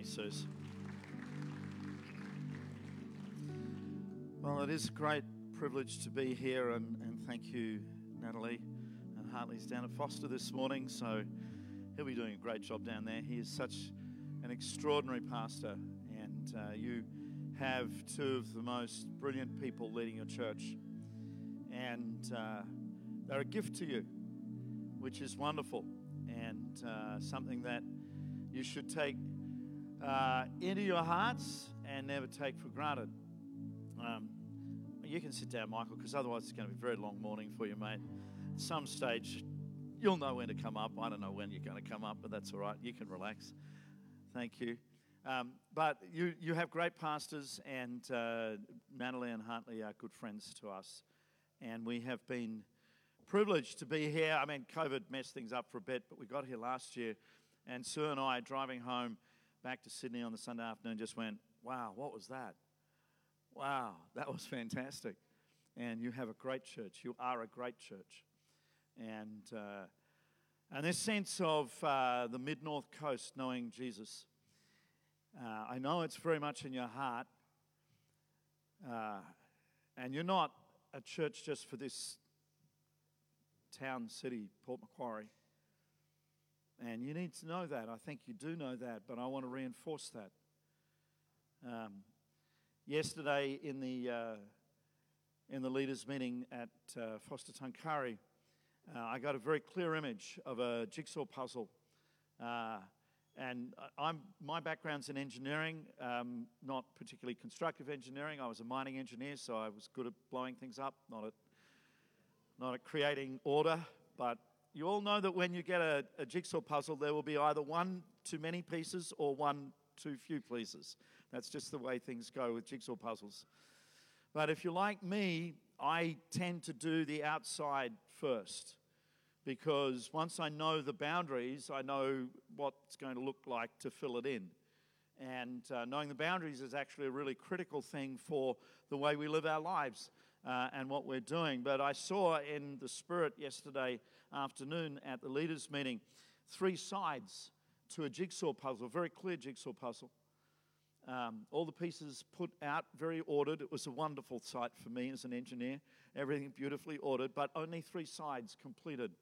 Jesus. Well, it is a great privilege to be here, and, and thank you, Natalie. And Hartley's down at Forster this morning, so he'll be doing a great job down there. He is such an extraordinary pastor, and uh, you have two of the most brilliant people leading your church, and uh, they're a gift to you, which is wonderful, and uh, something that you should take uh, into your hearts and never take for granted. Um, you can sit down, Michael, because otherwise it's going to be a very long morning for you, mate. At some stage, you'll know when to come up. I don't know when you're going to come up, but that's all right. You can relax. Thank you. Um, but you, you have great pastors, and uh, Natalie and Hartley are good friends to us. And we have been privileged to be here. I mean, COVID messed things up for a bit, but we got here last year. And Sue and I, driving home back to Sydney on the Sunday afternoon, just went, wow, what was that? Wow, that was fantastic. And you have a great church. You are a great church. And, uh, and this sense of uh, the mid north coast knowing Jesus, uh, I know it's very much in your heart. Uh, and you're not a church just for this town, city, Port Macquarie. And you need to know that. I think you do know that, but I want to reinforce that. Um, yesterday in the, uh, in the leaders' meeting at uh, Forster Tuncurry, uh, I got a very clear image of a jigsaw puzzle. Uh, and I'm, my background's in engineering, um, not particularly constructive engineering. I was a mining engineer, so I was good at blowing things up, not at, not at creating order, but you all know that when you get a, a, jigsaw puzzle, there will be either one too many pieces or one too few pieces. That's just the way things go with jigsaw puzzles. But if you're like me, I tend to do the outside first because once I know the boundaries, I know what it's going to look like to fill it in. And uh, knowing the boundaries is actually a really critical thing for the way we live our lives uh, and what we're doing. But I saw in the Spirit yesterday afternoon at the leaders' meeting three sides to a jigsaw puzzle, a very clear jigsaw puzzle. Um, all the pieces put out, very ordered. It was a wonderful sight for me as an engineer. Everything beautifully ordered, but only three sides completed.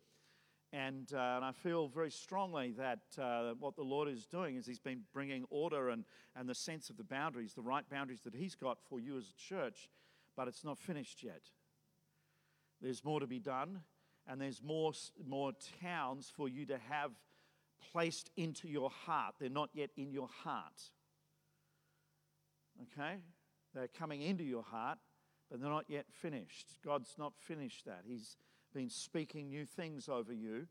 And, uh, and I feel very strongly that uh, what the Lord is doing is He's been bringing order and, and the sense of the boundaries, the right boundaries that He's got for you as a church, but it's not finished yet. There's more to be done, and there's more, more towns for you to have placed into your heart. They're not yet in your heart. Okay? They're coming into your heart, but they're not yet finished. God's not finished that. He's been speaking new things over you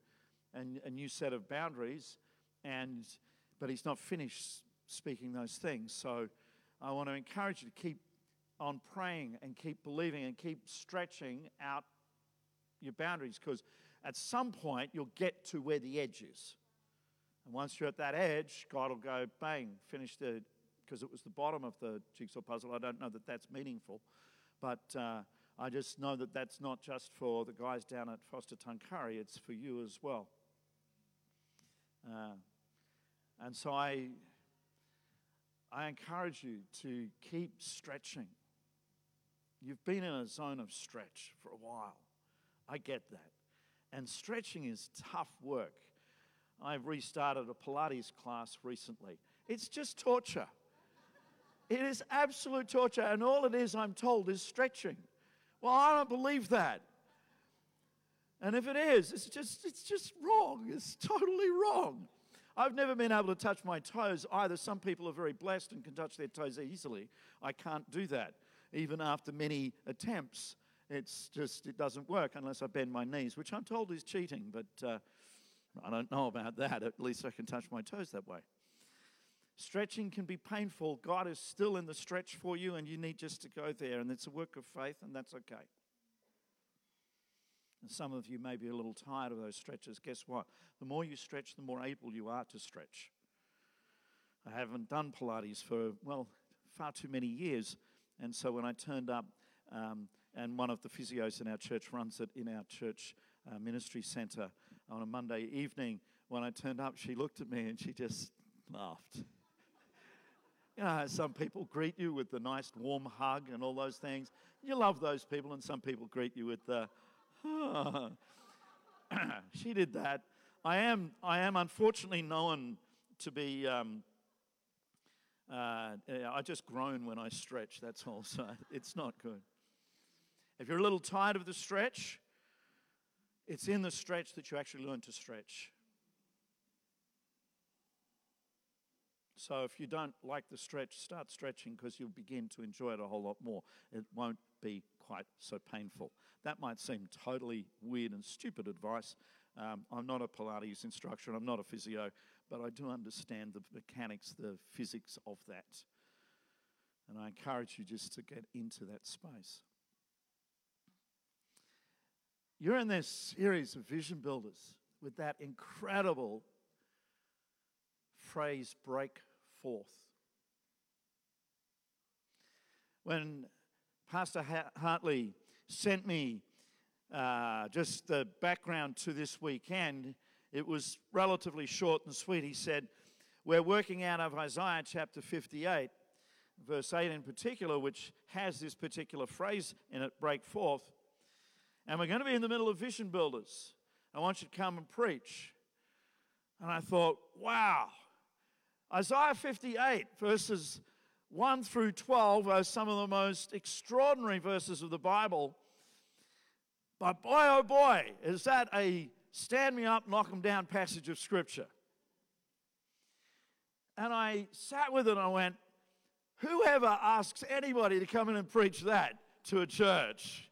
and a new set of boundaries, and, but He's not finished speaking those things. So I want to encourage you to keep on praying and keep believing and keep stretching out your boundaries because at some point you'll get to where the edge is. And once you're at that edge, God will go, bang, finish the, because it was the bottom of the jigsaw puzzle. I don't know that that's meaningful, but uh, I just know that that's not just for the guys down at Forster Tuncurry, it's for you as well. Uh, and so I, I encourage you to keep stretching. You've been in a zone of stretch for a while. I get that. And stretching is tough work. I've restarted a Pilates class recently. It's just torture. It is absolute torture, and all it is, I'm told, is stretching. Well, I don't believe that. And if it is, it's just, it's just wrong. It's totally wrong. I've never been able to touch my toes either. Some people are very blessed and can touch their toes easily. I can't do that, even after many attempts. It's just, it doesn't work unless I bend my knees, which I'm told is cheating, but uh, I don't know about that. At least I can touch my toes that way. Stretching can be painful. God is still in the stretch for you, and you need just to go there. And it's a work of faith, and that's okay. And some of you may be a little tired of those stretches. Guess what? The more you stretch, the more able you are to stretch. I haven't done Pilates for, well, far too many years. And so when I turned up, um, and one of the physios in our church runs it in our church uh, ministry centre on a Monday evening, when I turned up, she looked at me and she just laughed. You know, some people greet you with the nice warm hug and all those things. You love those people, and some people greet you with the, she did that. I am, I am unfortunately known to be, um, uh, I just groan when I stretch, that's all, so it's not good. If you're a little tired of the stretch, it's in the stretch that you actually learn to stretch. So if you don't like the stretch, start stretching because you'll begin to enjoy it a whole lot more. It won't be quite so painful. That might seem totally weird and stupid advice. Um, I'm not a Pilates instructor, I'm not a physio, but I do understand the mechanics, the physics of that. And I encourage you just to get into that space. You're in this series of vision builders with that incredible phrase break forth. When Pastor Hartley sent me uh, just the background to this weekend, it was relatively short and sweet. He said, We're working out of Isaiah chapter 58, verse 8 in particular, which has this particular phrase in it break forth. And we're going to be in the middle of vision builders. I want you to come and preach. And I thought, wow, Isaiah 58, verses 1 through 12, are some of the most extraordinary verses of the Bible. But boy, oh boy, is that a stand me up, knock them down passage of Scripture. And I sat with it and I went, whoever asks anybody to come in and preach that to a church?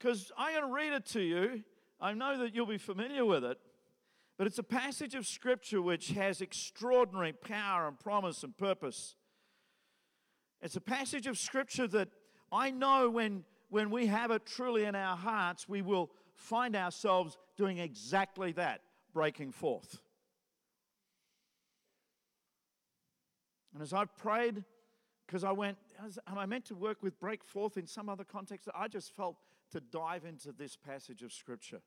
Because I'm going to read it to you. I know that you'll be familiar with it. But it's a passage of Scripture which has extraordinary power and promise and purpose. It's a passage of Scripture that I know when, when we have it truly in our hearts, we will find ourselves doing exactly that, breaking forth. And as I prayed, because I went, am I meant to work with break forth in some other context? I just felt to dive into this passage of Scripture.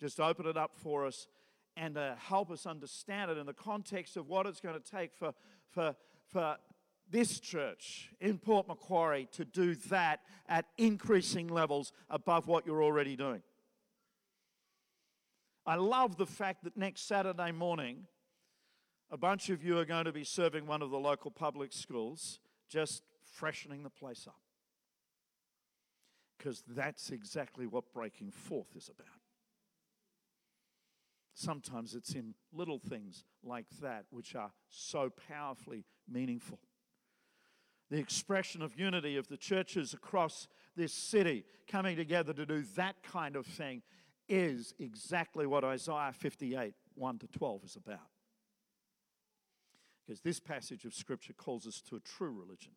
Just open it up for us and uh, help us understand it in the context of what it's going to take for, for, for this church in Port Macquarie to do that at increasing levels above what you're already doing. I love the fact that next Saturday morning, a bunch of you are going to be serving one of the local public schools, just freshening the place up. Because that's exactly what breaking forth is about. Sometimes it's in little things like that which are so powerfully meaningful. The expression of unity of the churches across this city coming together to do that kind of thing is exactly what Isaiah 58 1 to 12 is about. Because this passage of Scripture calls us to a true religion,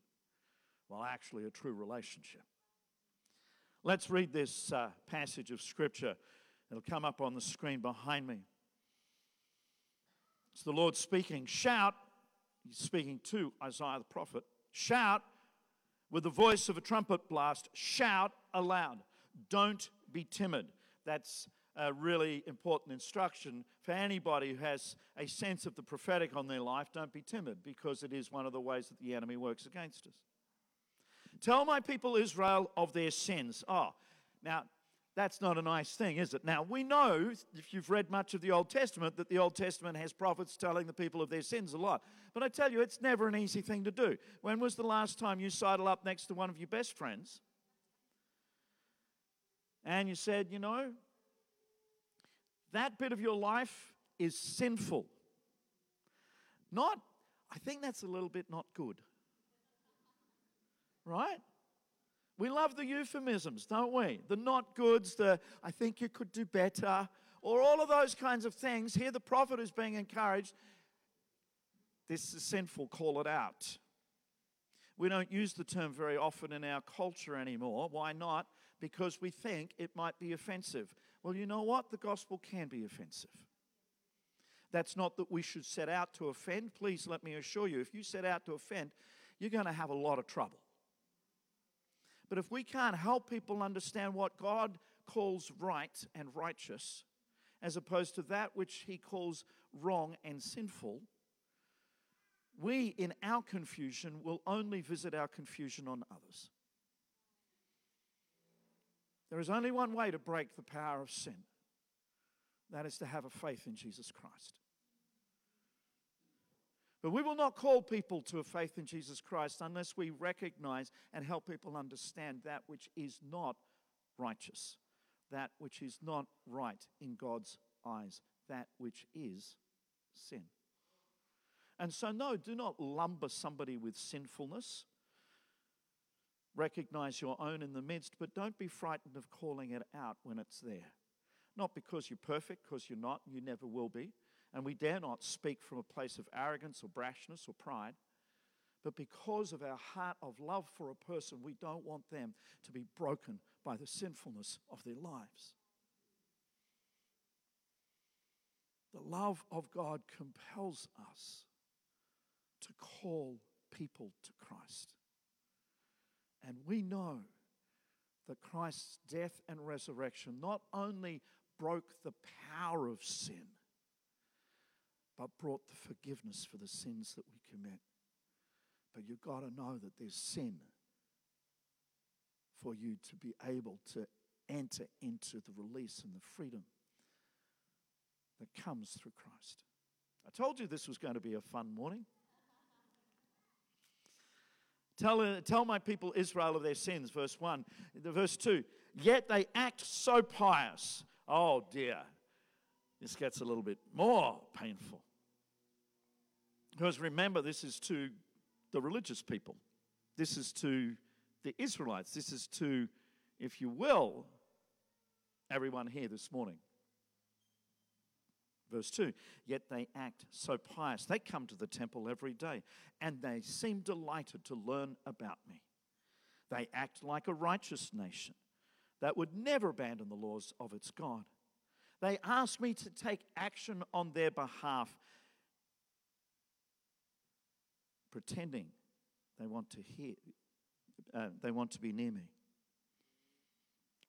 well, actually, a true relationship. Let's read this uh, passage of Scripture It'll come up on the screen behind me. It's the Lord speaking. Shout, he's speaking to Isaiah the prophet. Shout with the voice of a trumpet blast. Shout aloud. Don't be timid. That's a really important instruction for anybody who has a sense of the prophetic on their life. Don't be timid because it is one of the ways that the enemy works against us. Tell my people Israel of their sins. Oh, now that's not a nice thing, is it? Now, we know, if you've read much of the Old Testament, that the Old Testament has prophets telling the people of their sins a lot. But I tell you, it's never an easy thing to do. When was the last time you sidled up next to one of your best friends and you said, you know, that bit of your life is sinful? Not, I think that's a little bit not good. Right? We love the euphemisms, don't we? The not goods, the I think you could do better, or all of those kinds of things. Here, the prophet is being encouraged. This is sinful, call it out. We don't use the term very often in our culture anymore. Why not? Because we think it might be offensive. Well, you know what? The gospel can be offensive. That's not that we should set out to offend. Please let me assure you, if you set out to offend, you're going to have a lot of trouble. But if we can't help people understand what God calls right and righteous, as opposed to that which he calls wrong and sinful, we, in our confusion, will only visit our confusion on others. There is only one way to break the power of sin that is to have a faith in Jesus Christ. But we will not call people to a faith in Jesus Christ unless we recognize and help people understand that which is not righteous, that which is not right in God's eyes, that which is sin. And so, no, do not lumber somebody with sinfulness. Recognize your own in the midst, but don't be frightened of calling it out when it's there. Not because you're perfect, because you're not, you never will be. And we dare not speak from a place of arrogance or brashness or pride, but because of our heart of love for a person, we don't want them to be broken by the sinfulness of their lives. The love of God compels us to call people to Christ. And we know that Christ's death and resurrection not only broke the power of sin, but brought the forgiveness for the sins that we commit. But you've got to know that there's sin for you to be able to enter into the release and the freedom that comes through Christ. I told you this was going to be a fun morning. Tell, uh, tell my people Israel of their sins, verse 1. The verse 2. Yet they act so pious. Oh dear. This gets a little bit more painful. Because remember, this is to the religious people. This is to the Israelites. This is to, if you will, everyone here this morning. Verse 2 Yet they act so pious. They come to the temple every day and they seem delighted to learn about me. They act like a righteous nation that would never abandon the laws of its God. They ask me to take action on their behalf, pretending they want to hear, uh, they want to be near me.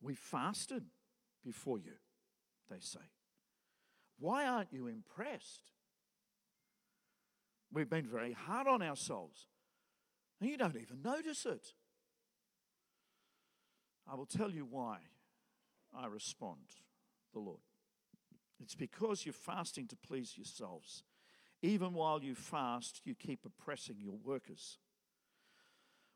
We fasted before you, they say. Why aren't you impressed? We've been very hard on ourselves, and you don't even notice it. I will tell you why I respond, the Lord. It's because you're fasting to please yourselves. Even while you fast, you keep oppressing your workers.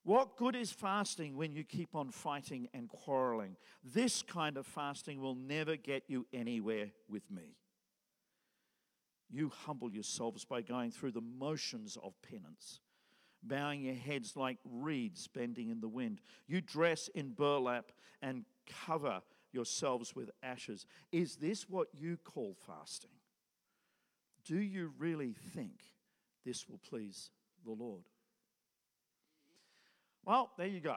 What good is fasting when you keep on fighting and quarreling? This kind of fasting will never get you anywhere with me. You humble yourselves by going through the motions of penance, bowing your heads like reeds bending in the wind. You dress in burlap and cover yourselves with ashes. Is this what you call fasting? Do you really think this will please the Lord? Well, there you go.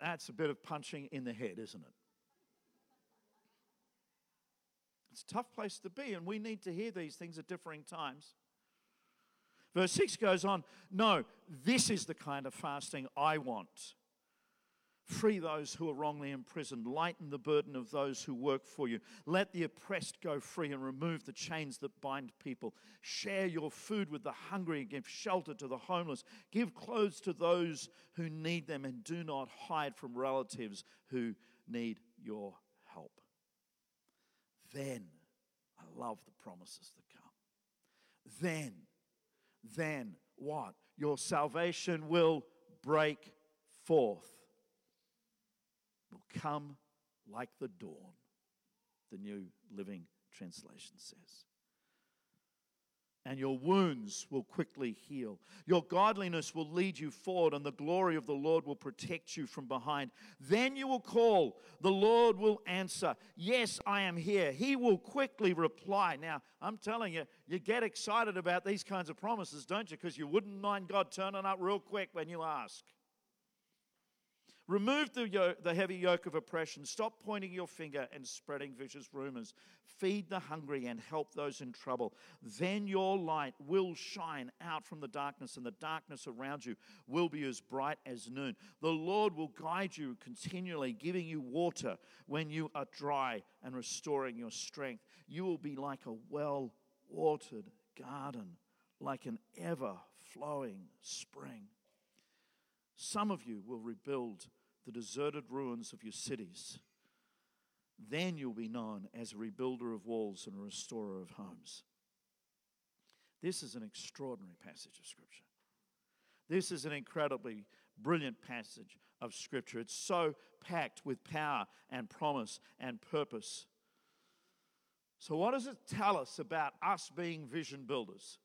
That's a bit of punching in the head, isn't it? It's a tough place to be, and we need to hear these things at differing times. Verse 6 goes on No, this is the kind of fasting I want. Free those who are wrongly imprisoned. Lighten the burden of those who work for you. Let the oppressed go free and remove the chains that bind people. Share your food with the hungry and give shelter to the homeless. Give clothes to those who need them and do not hide from relatives who need your help then I love the promises that come. Then, then what? Your salvation will break forth, will come like the dawn, the New Living Translation says and your wounds will quickly heal. Your godliness will lead you forward, and the glory of the Lord will protect you from behind. Then you will call, the Lord will answer, Yes, I am here. He will quickly reply. Now, I'm telling you, you get excited about these kinds of promises, don't you? Because you wouldn't mind God turning up real quick when you ask. Remove the, the heavy yoke of oppression. Stop pointing your finger and spreading vicious rumors. Feed the hungry and help those in trouble. Then your light will shine out from the darkness, and the darkness around you will be as bright as noon. The Lord will guide you continually, giving you water when you are dry and restoring your strength. You will be like a well watered garden, like an ever flowing spring. Some of you will rebuild the deserted ruins of your cities. Then you'll be known as a rebuilder of walls and a restorer of homes. This is an extraordinary passage of Scripture. This is an incredibly brilliant passage of Scripture. It's so packed with power and promise and purpose. So, what does it tell us about us being vision builders?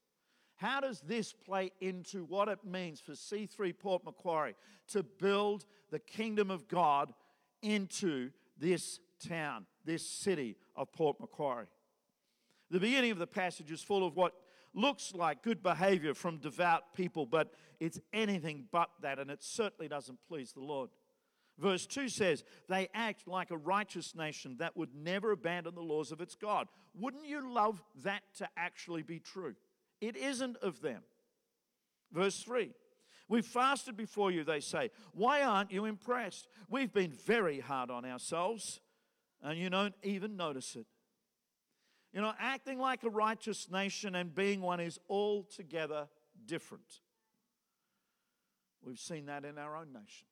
How does this play into what it means for C3 Port Macquarie to build the kingdom of God into this town, this city of Port Macquarie? The beginning of the passage is full of what looks like good behavior from devout people, but it's anything but that, and it certainly doesn't please the Lord. Verse 2 says, They act like a righteous nation that would never abandon the laws of its God. Wouldn't you love that to actually be true? It isn't of them. Verse 3 We've fasted before you, they say. Why aren't you impressed? We've been very hard on ourselves, and you don't even notice it. You know, acting like a righteous nation and being one is altogether different. We've seen that in our own nation.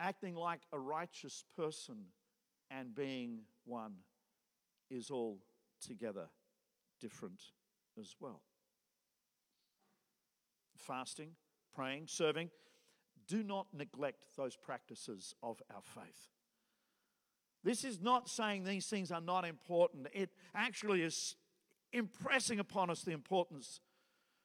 Acting like a righteous person and being one is altogether different as well. Fasting, praying, serving, do not neglect those practices of our faith. This is not saying these things are not important. It actually is impressing upon us the importance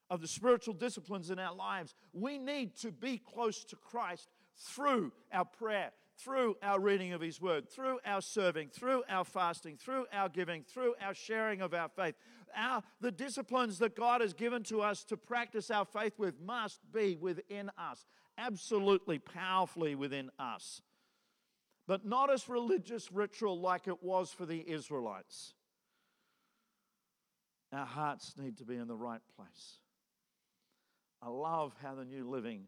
of the spiritual disciplines in our lives. We need to be close to Christ through our prayer, through our reading of His Word, through our serving, through our fasting, through our giving, through our sharing of our faith. Our, the disciplines that God has given to us to practice our faith with must be within us, absolutely powerfully within us but not as religious ritual like it was for the Israelites. Our hearts need to be in the right place. I love how the New Living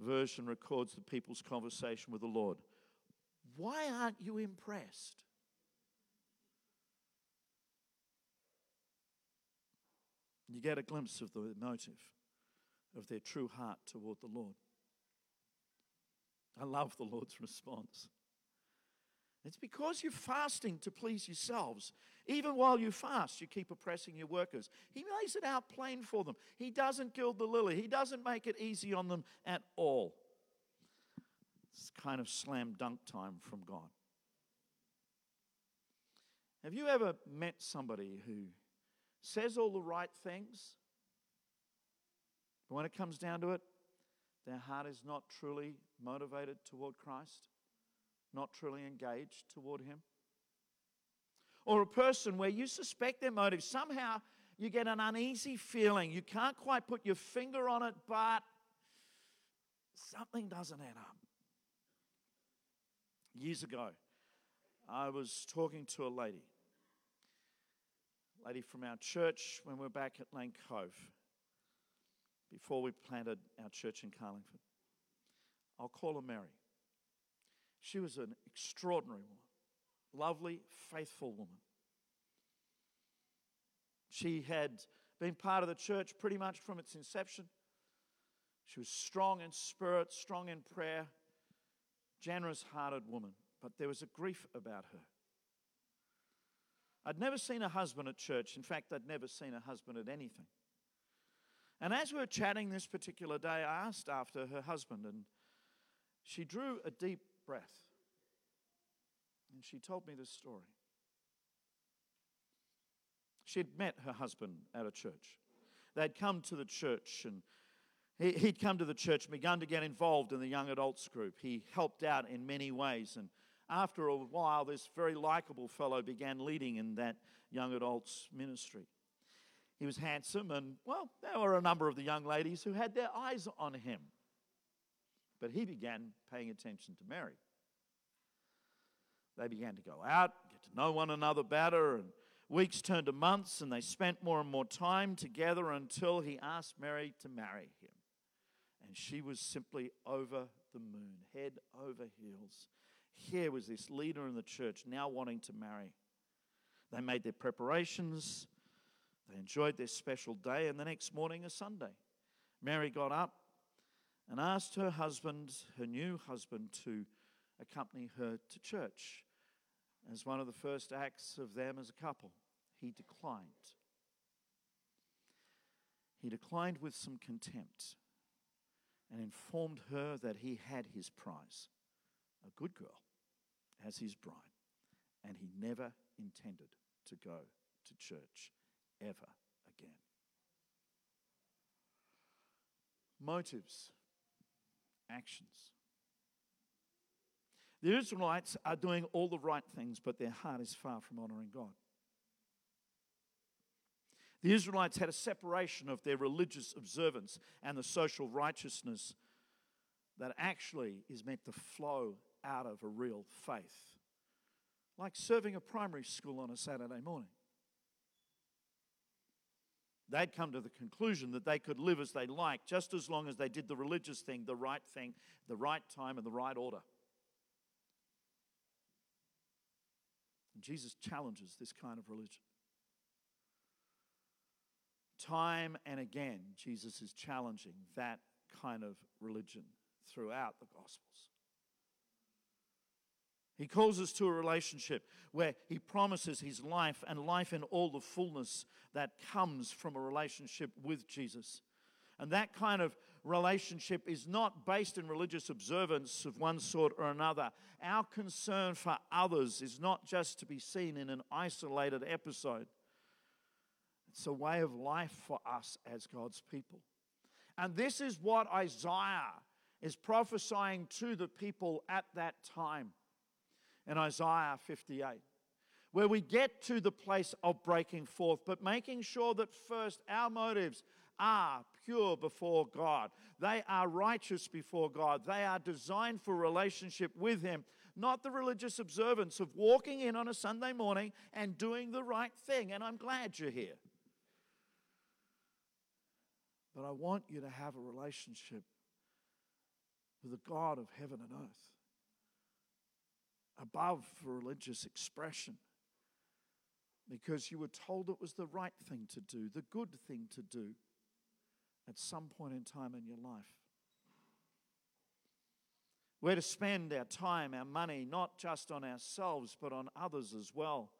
Version records the people's conversation with the Lord. Why aren't you impressed? You get a glimpse of the motive of their true heart toward the Lord. I love the Lord's response. It's because you're fasting to please yourselves. Even while you fast, you keep oppressing your workers. He lays it out plain for them. He doesn't gild the lily, He doesn't make it easy on them at all. It's kind of slam dunk time from God. Have you ever met somebody who says all the right things, but when it comes down to it, their heart is not truly motivated toward Christ? not truly engaged toward Him? Or a person where you suspect their motive, somehow you get an uneasy feeling. You can't quite put your finger on it, but something doesn't add up. Years ago, I was talking to a lady, a lady from our church when we were back at Lane Cove, before we planted our church in Carlingford. I'll call her Mary. She was an extraordinary woman, lovely, faithful woman. She had been part of the church pretty much from its inception. She was strong in spirit, strong in prayer, generous hearted woman, but there was a grief about her. I'd never seen a husband at church. In fact, I'd never seen a husband at anything. And as we were chatting this particular day, I asked after her husband, and she drew a deep breath. And she told me this story. She'd met her husband at a church. They'd come to the church and he'd come to the church begun to get involved in the young adults group. He helped out in many ways. And after a while, this very likable fellow began leading in that young adults ministry. He was handsome, and well, there were a number of the young ladies who had their eyes on him. But he began paying attention to Mary. They began to go out, get to know one another better, and weeks turned to months, and they spent more and more time together until he asked Mary to marry him. And she was simply over the moon, head over heels. Here was this leader in the church now wanting to marry. They made their preparations, they enjoyed their special day, and the next morning, a Sunday. Mary got up and asked her husband, her new husband, to accompany her to church as one of the first acts of them as a couple. He declined. He declined with some contempt and informed her that he had his prize, a good girl, as his bride, and he never intended to go to church ever again. Motives, actions. The Israelites are doing all the right things, but their heart is far from honoring God. The Israelites had a separation of their religious observance and the social righteousness that actually is meant to flow out of a real faith, like serving a primary school on a Saturday morning. They'd come to the conclusion that they could live as they liked just as long as they did the religious thing, the right thing, the right time, and the right order. And Jesus challenges this kind of religion. Time and again, Jesus is challenging that kind of religion throughout the Gospels. He calls us to a relationship where He promises His life and life in all the fullness that comes from a relationship with Jesus. And that kind of relationship is not based in religious observance of one sort or another. Our concern for others is not just to be seen in an isolated episode, it's a way of life for us as God's people. And this is what Isaiah is prophesying to the people at that time in Isaiah 58, where we get to the place of breaking forth, but making sure that first our motives are pure before God. They are righteous before God. They are designed for relationship with Him, not the religious observance of walking in on a Sunday morning and doing the right thing. And I'm glad you're here. But I want you to have a relationship with the God of heaven and earth, above religious expression, because you were told it was the right thing to do, the good thing to do at some point in time in your life. We're to spend our time, our money, not just on ourselves, but on others as well.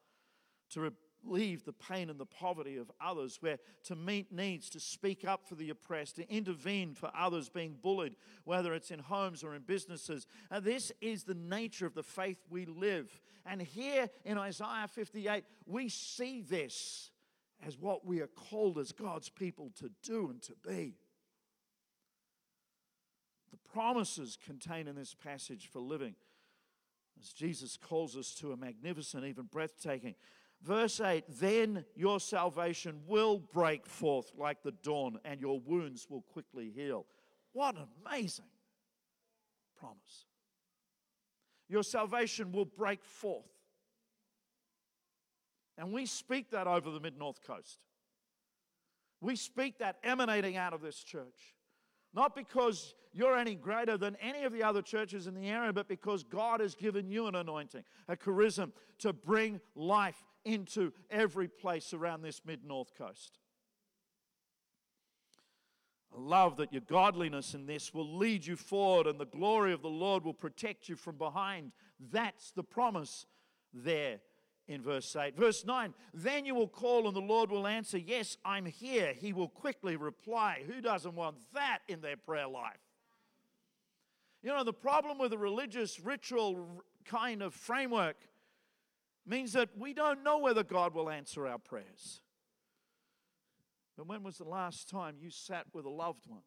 To relieve the pain and the poverty of others, where to meet needs, to speak up for the oppressed, to intervene for others being bullied, whether it's in homes or in businesses. And this is the nature of the faith we live. And here in Isaiah 58, we see this as what we are called as God's people to do and to be. The promises contained in this passage for living, as Jesus calls us to a magnificent, even breathtaking Verse 8 Then your salvation will break forth like the dawn, and your wounds will quickly heal. What an amazing promise. Your salvation will break forth. And we speak that over the mid north coast. We speak that emanating out of this church. Not because you're any greater than any of the other churches in the area, but because God has given you an anointing, a charisma to bring life into every place around this mid north coast. I love that your godliness in this will lead you forward and the glory of the Lord will protect you from behind. That's the promise there in verse 8. Verse 9, then you will call and the Lord will answer, Yes, I'm here. He will quickly reply. Who doesn't want that in their prayer life? You know, the problem with a religious ritual kind of framework means that we don't know whether God will answer our prayers. But when was the last time you sat with a loved one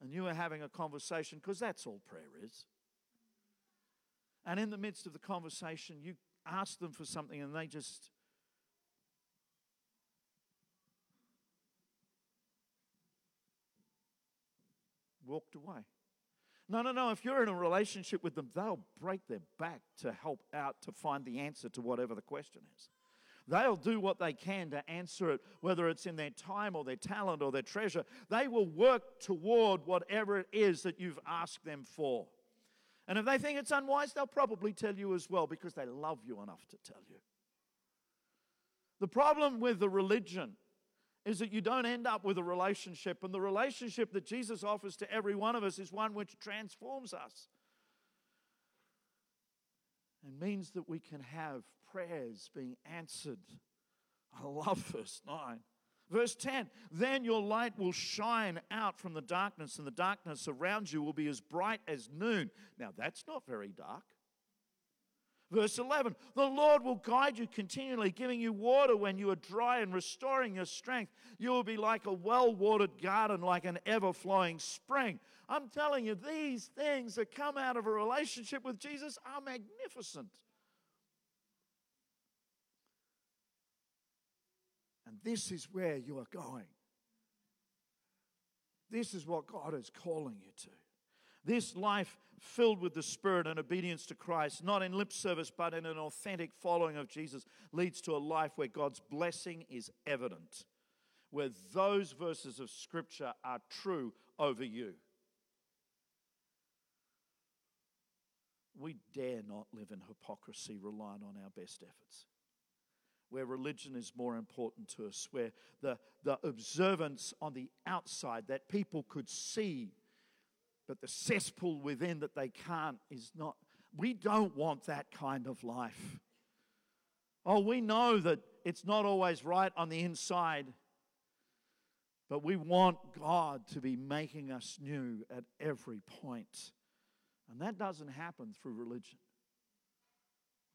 and you were having a conversation? Because that's all prayer is. And in the midst of the conversation, you ask them for something and they just walked away. No, no, no. If you're in a relationship with them, they'll break their back to help out to find the answer to whatever the question is. They'll do what they can to answer it, whether it's in their time or their talent or their treasure. They will work toward whatever it is that you've asked them for. And if they think it's unwise, they'll probably tell you as well because they love you enough to tell you. The problem with the religion is that you don't end up with a relationship. And the relationship that Jesus offers to every one of us is one which transforms us and means that we can have prayers being answered. I love verse 9. Verse 10 Then your light will shine out from the darkness, and the darkness around you will be as bright as noon. Now, that's not very dark. Verse 11 The Lord will guide you continually, giving you water when you are dry and restoring your strength. You will be like a well watered garden, like an ever flowing spring. I'm telling you, these things that come out of a relationship with Jesus are magnificent. And this is where you are going. This is what God is calling you to. This life filled with the Spirit and obedience to Christ, not in lip service, but in an authentic following of Jesus, leads to a life where God's blessing is evident, where those verses of Scripture are true over you. We dare not live in hypocrisy, relying on our best efforts. Where religion is more important to us, where the, the observance on the outside that people could see but the cesspool within that they can't is not. We don't want that kind of life. Oh, we know that it's not always right on the inside, but we want God to be making us new at every point. And that doesn't happen through religion,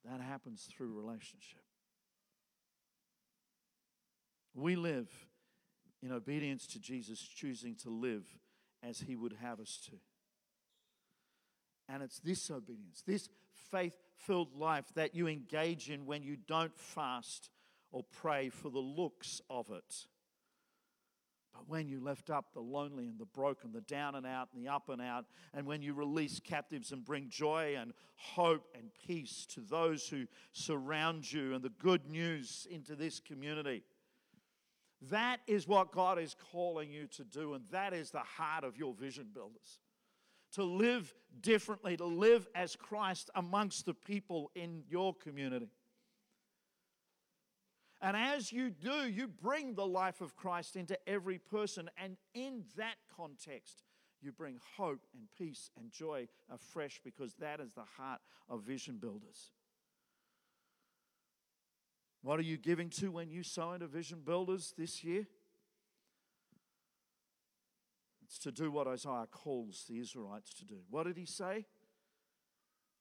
that happens through relationship. We live in obedience to Jesus, choosing to live as He would have us to. And it's this obedience, this faith filled life that you engage in when you don't fast or pray for the looks of it. But when you lift up the lonely and the broken, the down and out and the up and out, and when you release captives and bring joy and hope and peace to those who surround you and the good news into this community, that is what God is calling you to do, and that is the heart of your vision builders. To live differently, to live as Christ amongst the people in your community. And as you do, you bring the life of Christ into every person, and in that context, you bring hope and peace and joy afresh because that is the heart of vision builders. What are you giving to when you sow into Vision Builders this year? It's to do what Isaiah calls the Israelites to do. What did he say?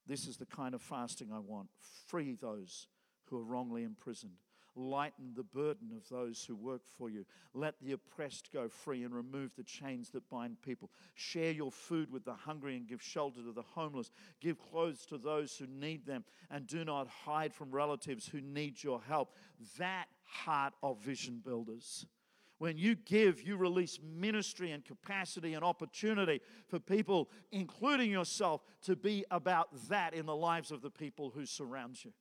This is the kind of fasting I want. Free those who are wrongly imprisoned Lighten the burden of those who work for you. Let the oppressed go free and remove the chains that bind people. Share your food with the hungry and give shelter to the homeless. Give clothes to those who need them and do not hide from relatives who need your help. That heart of vision builders. When you give, you release ministry and capacity and opportunity for people, including yourself, to be about that in the lives of the people who surround you.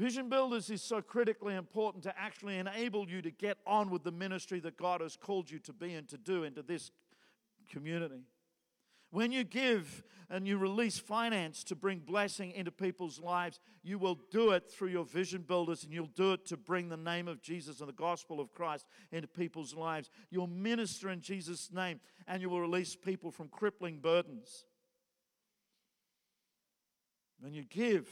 Vision Builders is so critically important to actually enable you to get on with the ministry that God has called you to be and to do into this community. When you give and you release finance to bring blessing into people's lives, you will do it through your vision builders and you'll do it to bring the name of Jesus and the gospel of Christ into people's lives. You'll minister in Jesus' name and you will release people from crippling burdens. When you give,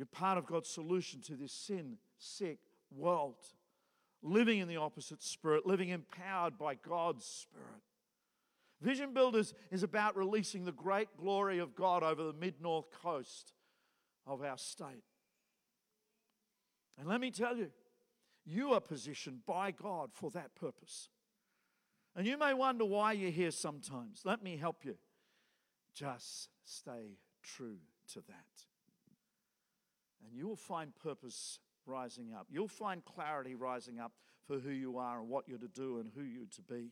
you're part of God's solution to this sin sick world. Living in the opposite spirit, living empowered by God's spirit. Vision Builders is about releasing the great glory of God over the mid north coast of our state. And let me tell you, you are positioned by God for that purpose. And you may wonder why you're here sometimes. Let me help you. Just stay true to that. And you will find purpose rising up. You'll find clarity rising up for who you are and what you're to do and who you're to be.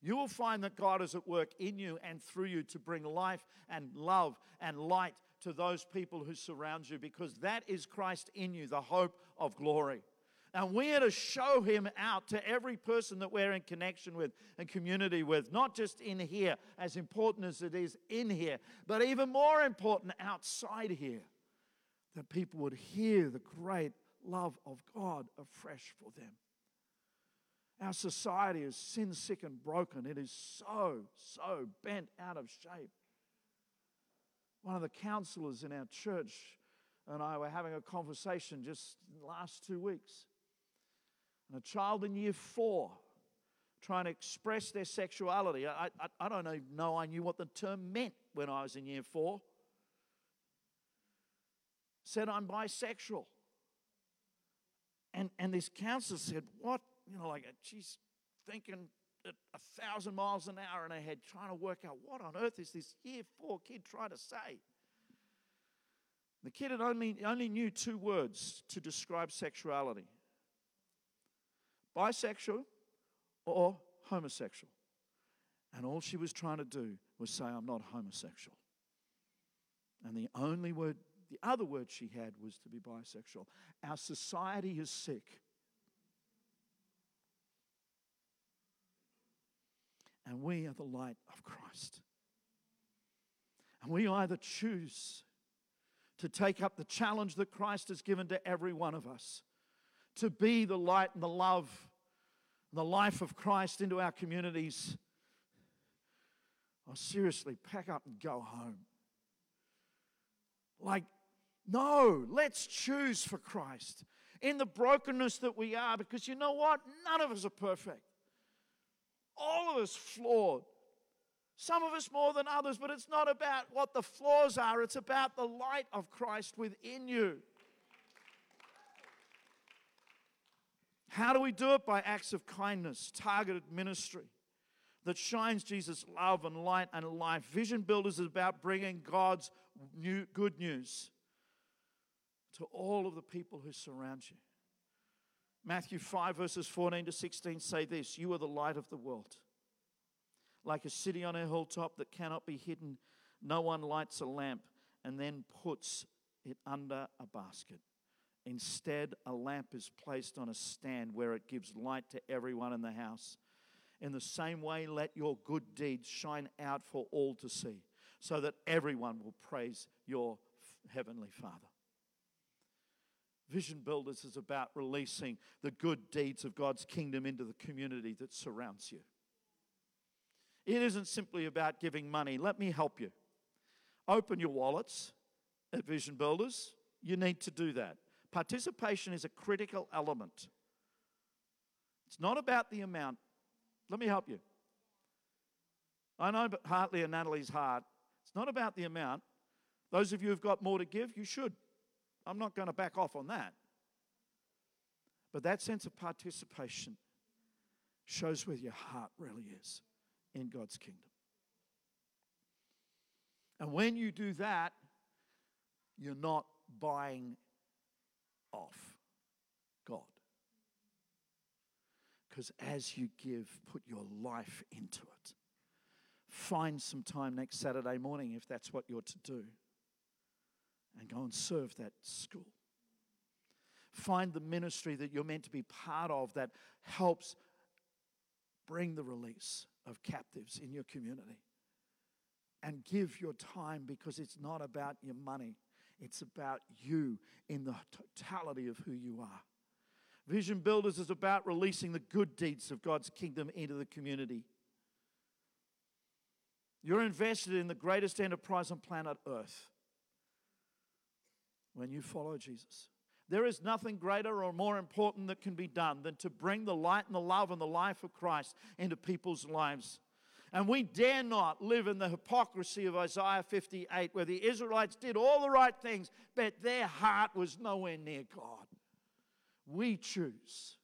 You will find that God is at work in you and through you to bring life and love and light to those people who surround you because that is Christ in you, the hope of glory. And we are to show him out to every person that we're in connection with and community with, not just in here, as important as it is in here, but even more important outside here that people would hear the great love of God afresh for them. Our society is sin sick and broken. It is so, so bent out of shape. One of the counselors in our church and I were having a conversation just last two weeks. And a child in year four trying to express their sexuality. I, I, I don't even know I knew what the term meant when I was in year four. Said, I'm bisexual. And, and this counselor said, What? You know, like she's thinking at a thousand miles an hour in her head, trying to work out what on earth is this year four kid trying to say. The kid had only, only knew two words to describe sexuality bisexual or homosexual. And all she was trying to do was say, I'm not homosexual. And the only word, the other word she had was to be bisexual. Our society is sick. And we are the light of Christ. And we either choose to take up the challenge that Christ has given to every one of us to be the light and the love and the life of Christ into our communities. Or seriously, pack up and go home. Like, no, let's choose for Christ in the brokenness that we are, because you know what? None of us are perfect. All of us flawed. Some of us more than others, but it's not about what the flaws are, it's about the light of Christ within you. How do we do it? By acts of kindness, targeted ministry that shines Jesus' love and light and life. Vision Builders is about bringing God's new, good news to all of the people who surround you. Matthew 5, verses 14 to 16 say this You are the light of the world like a city on a hilltop that cannot be hidden. No one lights a lamp and then puts it under a basket. Instead, a lamp is placed on a stand where it gives light to everyone in the house. In the same way, let your good deeds shine out for all to see, so that everyone will praise your heavenly Father. Vision Builders is about releasing the good deeds of God's kingdom into the community that surrounds you. It isn't simply about giving money. Let me help you. Open your wallets at Vision Builders. You need to do that. Participation is a critical element. It's not about the amount. Let me help you. I know but Hartley and Natalie's heart. It's not about the amount. Those of you who've got more to give, you should. I'm not going to back off on that. But that sense of participation shows where your heart really is in God's kingdom. And when you do that, you're not buying off God. Because as you give, put your life into it. Find some time next Saturday morning if that's what you're to do, and go and serve that school. Find the ministry that you're meant to be part of that helps bring the release of captives in your community. And give your time because it's not about your money, it's about you in the totality of who you are. Vision Builders is about releasing the good deeds of God's kingdom into the community. You're invested in the greatest enterprise on planet Earth when you follow Jesus. There is nothing greater or more important that can be done than to bring the light and the love and the life of Christ into people's lives. And we dare not live in the hypocrisy of Isaiah 58, where the Israelites did all the right things, but their heart was nowhere near God. We choose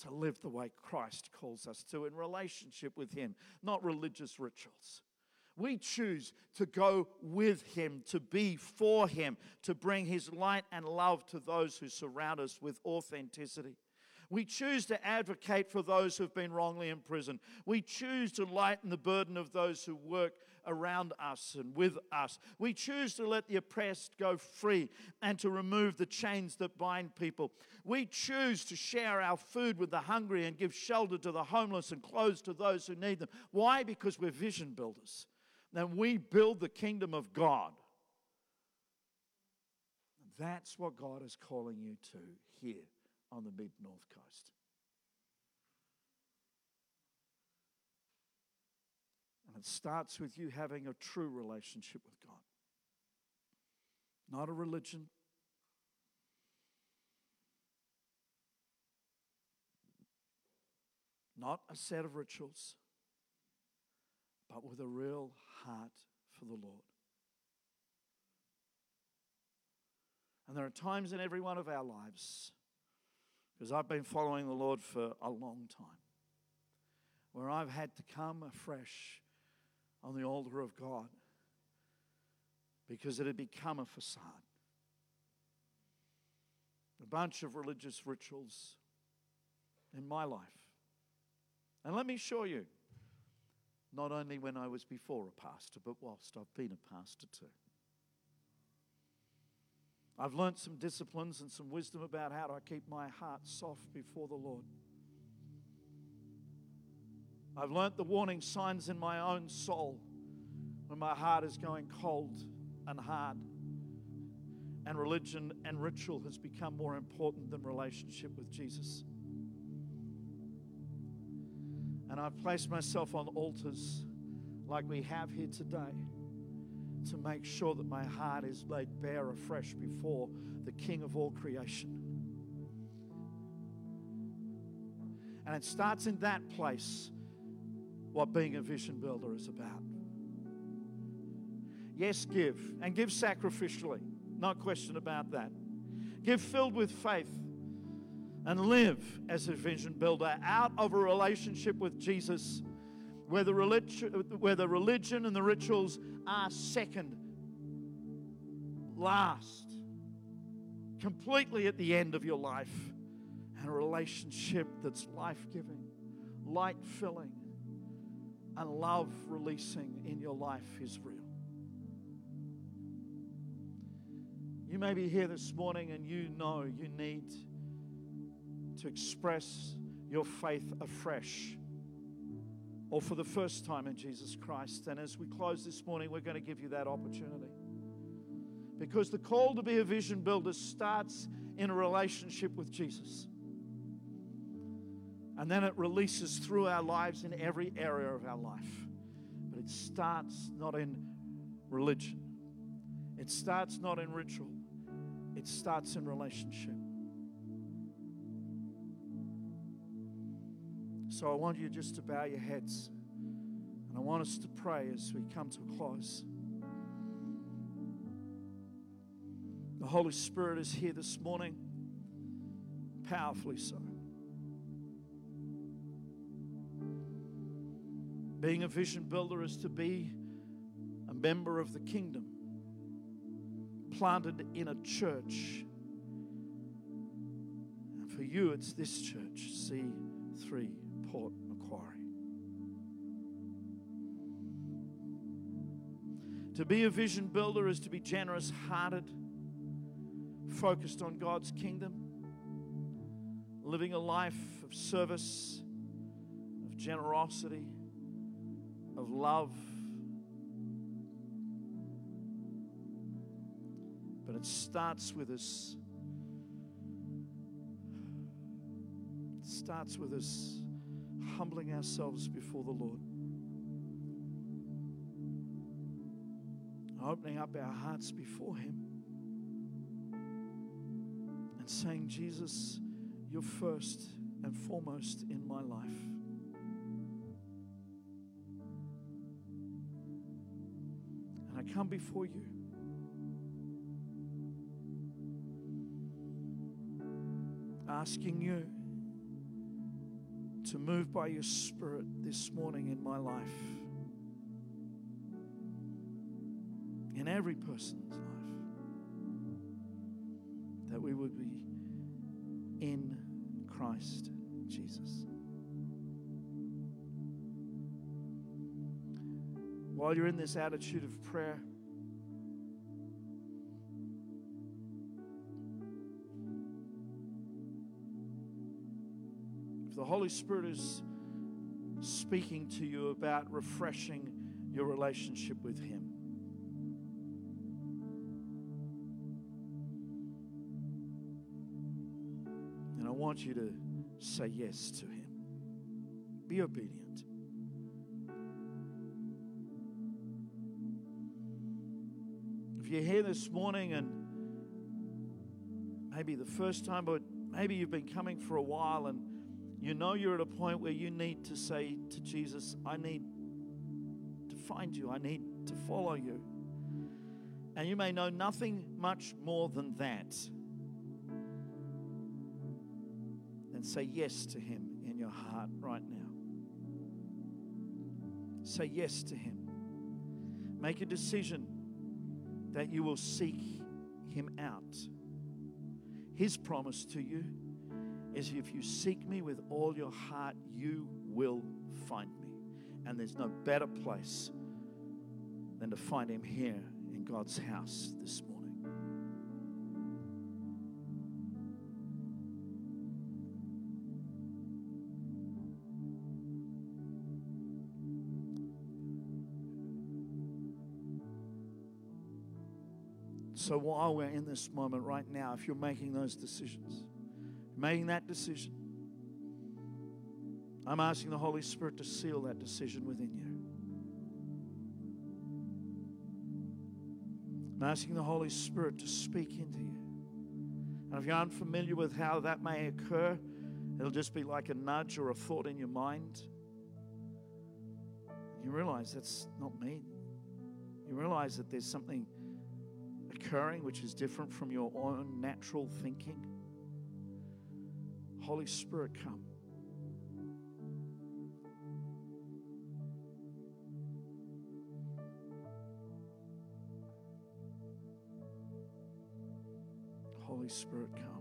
to live the way Christ calls us to in relationship with Him, not religious rituals. We choose to go with Him, to be for Him, to bring His light and love to those who surround us with authenticity. We choose to advocate for those who've been wrongly imprisoned. We choose to lighten the burden of those who work around us and with us. We choose to let the oppressed go free and to remove the chains that bind people. We choose to share our food with the hungry and give shelter to the homeless and clothes to those who need them. Why? Because we're vision builders then we build the kingdom of God. That's what God is calling you to here on the mid north coast. And it starts with you having a true relationship with God, not a religion. Not a set of rituals, but with a real heart for the Lord. And there are times in every one of our lives, because I've been following the Lord for a long time, where I've had to come afresh on the altar of God because it had become a facade. A bunch of religious rituals in my life. And let me assure you, not only when I was before a pastor, but whilst I've been a pastor too. I've learnt some disciplines and some wisdom about how to keep my heart soft before the Lord. I've learnt the warning signs in my own soul when my heart is going cold and hard. And religion and ritual has become more important than relationship with Jesus. And I've placed myself on altars like we have here today to make sure that my heart is laid bare afresh before the King of all creation. And it starts in that place what being a vision builder is about. Yes, give, and give sacrificially, no question about that. Give filled with faith and live as a vision builder out of a relationship with Jesus where the, religion, where the religion and the rituals are second, last, completely at the end of your life, and a relationship that's life giving, light filling, and love releasing in your life is real. You may be here this morning and you know you need to express your faith afresh or for the first time in Jesus Christ. And as we close this morning, we're going to give you that opportunity. Because the call to be a vision builder starts in a relationship with Jesus. And then it releases through our lives in every area of our life. But it starts not in religion, it starts not in ritual, it starts in relationship. So I want you just to bow your heads. And I want us to pray as we come to a close. The Holy Spirit is here this morning, powerfully so. Being a vision builder is to be a member of the kingdom, planted in a church. And for you, it's this church, C3. Port Macquarie. To be a vision builder is to be generous hearted, focused on God's kingdom, living a life of service, of generosity, of love. But it starts with us. Starts with us humbling ourselves before the Lord. Opening up our hearts before Him and saying, Jesus, you're first and foremost in my life. And I come before you. Asking you to move by your Spirit this morning in my life, in every person's life, that we would be in Christ Jesus. While you're in this attitude of prayer, The Holy Spirit is speaking to you about refreshing your relationship with Him, and I want you to say yes to Him, be obedient. If you're here this morning and maybe the first time, but maybe you've been coming for a while and you know you're at a point where you need to say to Jesus, I need to find you, I need to follow you. And you may know nothing much more than that. And say yes to Him in your heart right now. Say yes to Him. Make a decision that you will seek Him out. His promise to you is if you seek me with all your heart, you will find me. And there's no better place than to find Him here in God's house this morning. So while we're in this moment right now, if you're making those decisions, making that decision, I'm asking the Holy Spirit to seal that decision within you. I'm asking the Holy Spirit to speak into you. And if you're unfamiliar with how that may occur, it'll just be like a nudge or a thought in your mind. You realize that's not me. You realize that there's something occurring which is different from your own natural thinking. Holy Spirit, come. Holy Spirit, come.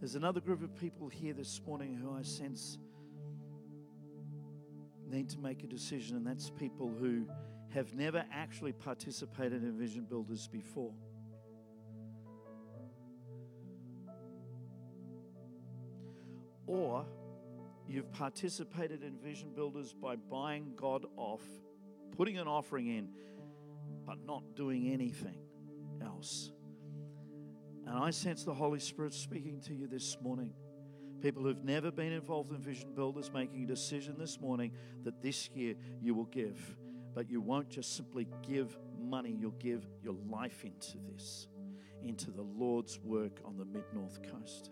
There's another group of people here this morning who I sense need to make a decision, and that's people who have never actually participated in Vision Builders before. Or you've participated in Vision Builders by buying God off, putting an offering in, but not doing anything else. And I sense the Holy Spirit speaking to you this morning. People who've never been involved in Vision Builders making a decision this morning that this year you will give. But you won't just simply give money, you'll give your life into this, into the Lord's work on the mid north coast.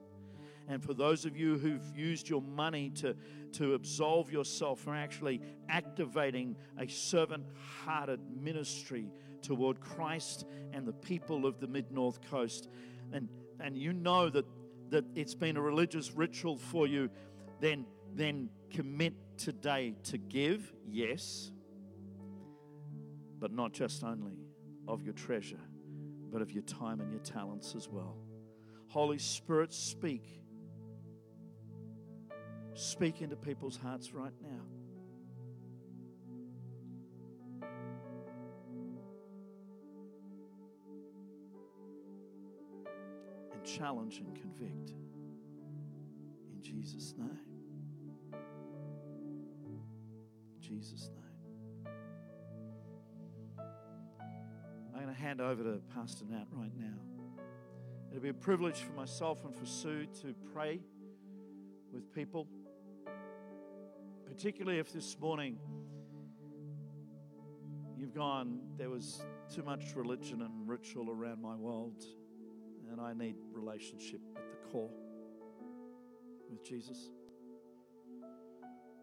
And for those of you who've used your money to, to absolve yourself from actually activating a servant hearted ministry toward Christ and the people of the mid north coast, and, and you know that, that it's been a religious ritual for you, then, then commit today to give, yes, but not just only of your treasure, but of your time and your talents as well. Holy Spirit, speak. Speak into people's hearts right now. And challenge and convict. In Jesus' name. In Jesus' name. I'm going to hand over to Pastor Nat right now. It'll be a privilege for myself and for Sue to pray with people, particularly if this morning you've gone, there was too much religion and ritual around my world and I need relationship at the core with Jesus.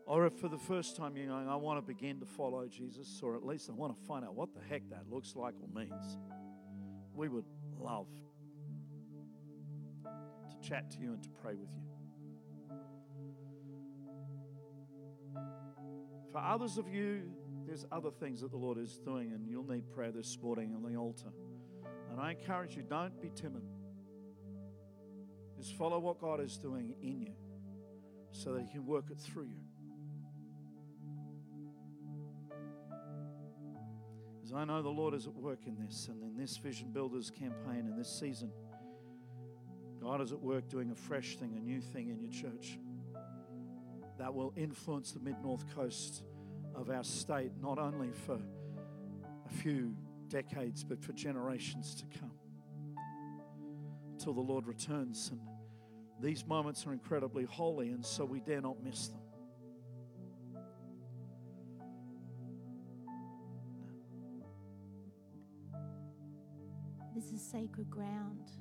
Or if for the first time you're going, I want to begin to follow Jesus, or at least I want to find out what the heck that looks like or means, we would love to chat to you and to pray with you. For others of you, there's other things that the Lord is doing, and you'll need prayer this morning on the altar. And I encourage you, don't be timid. Just follow what God is doing in you so that He can work it through you. I know the Lord is at work in this and in this Vision Builders campaign in this season. God is at work doing a fresh thing, a new thing in your church that will influence the mid north coast of our state, not only for a few decades, but for generations to come. Till the Lord returns and These moments are incredibly holy, and so we dare not miss them. Sacred ground.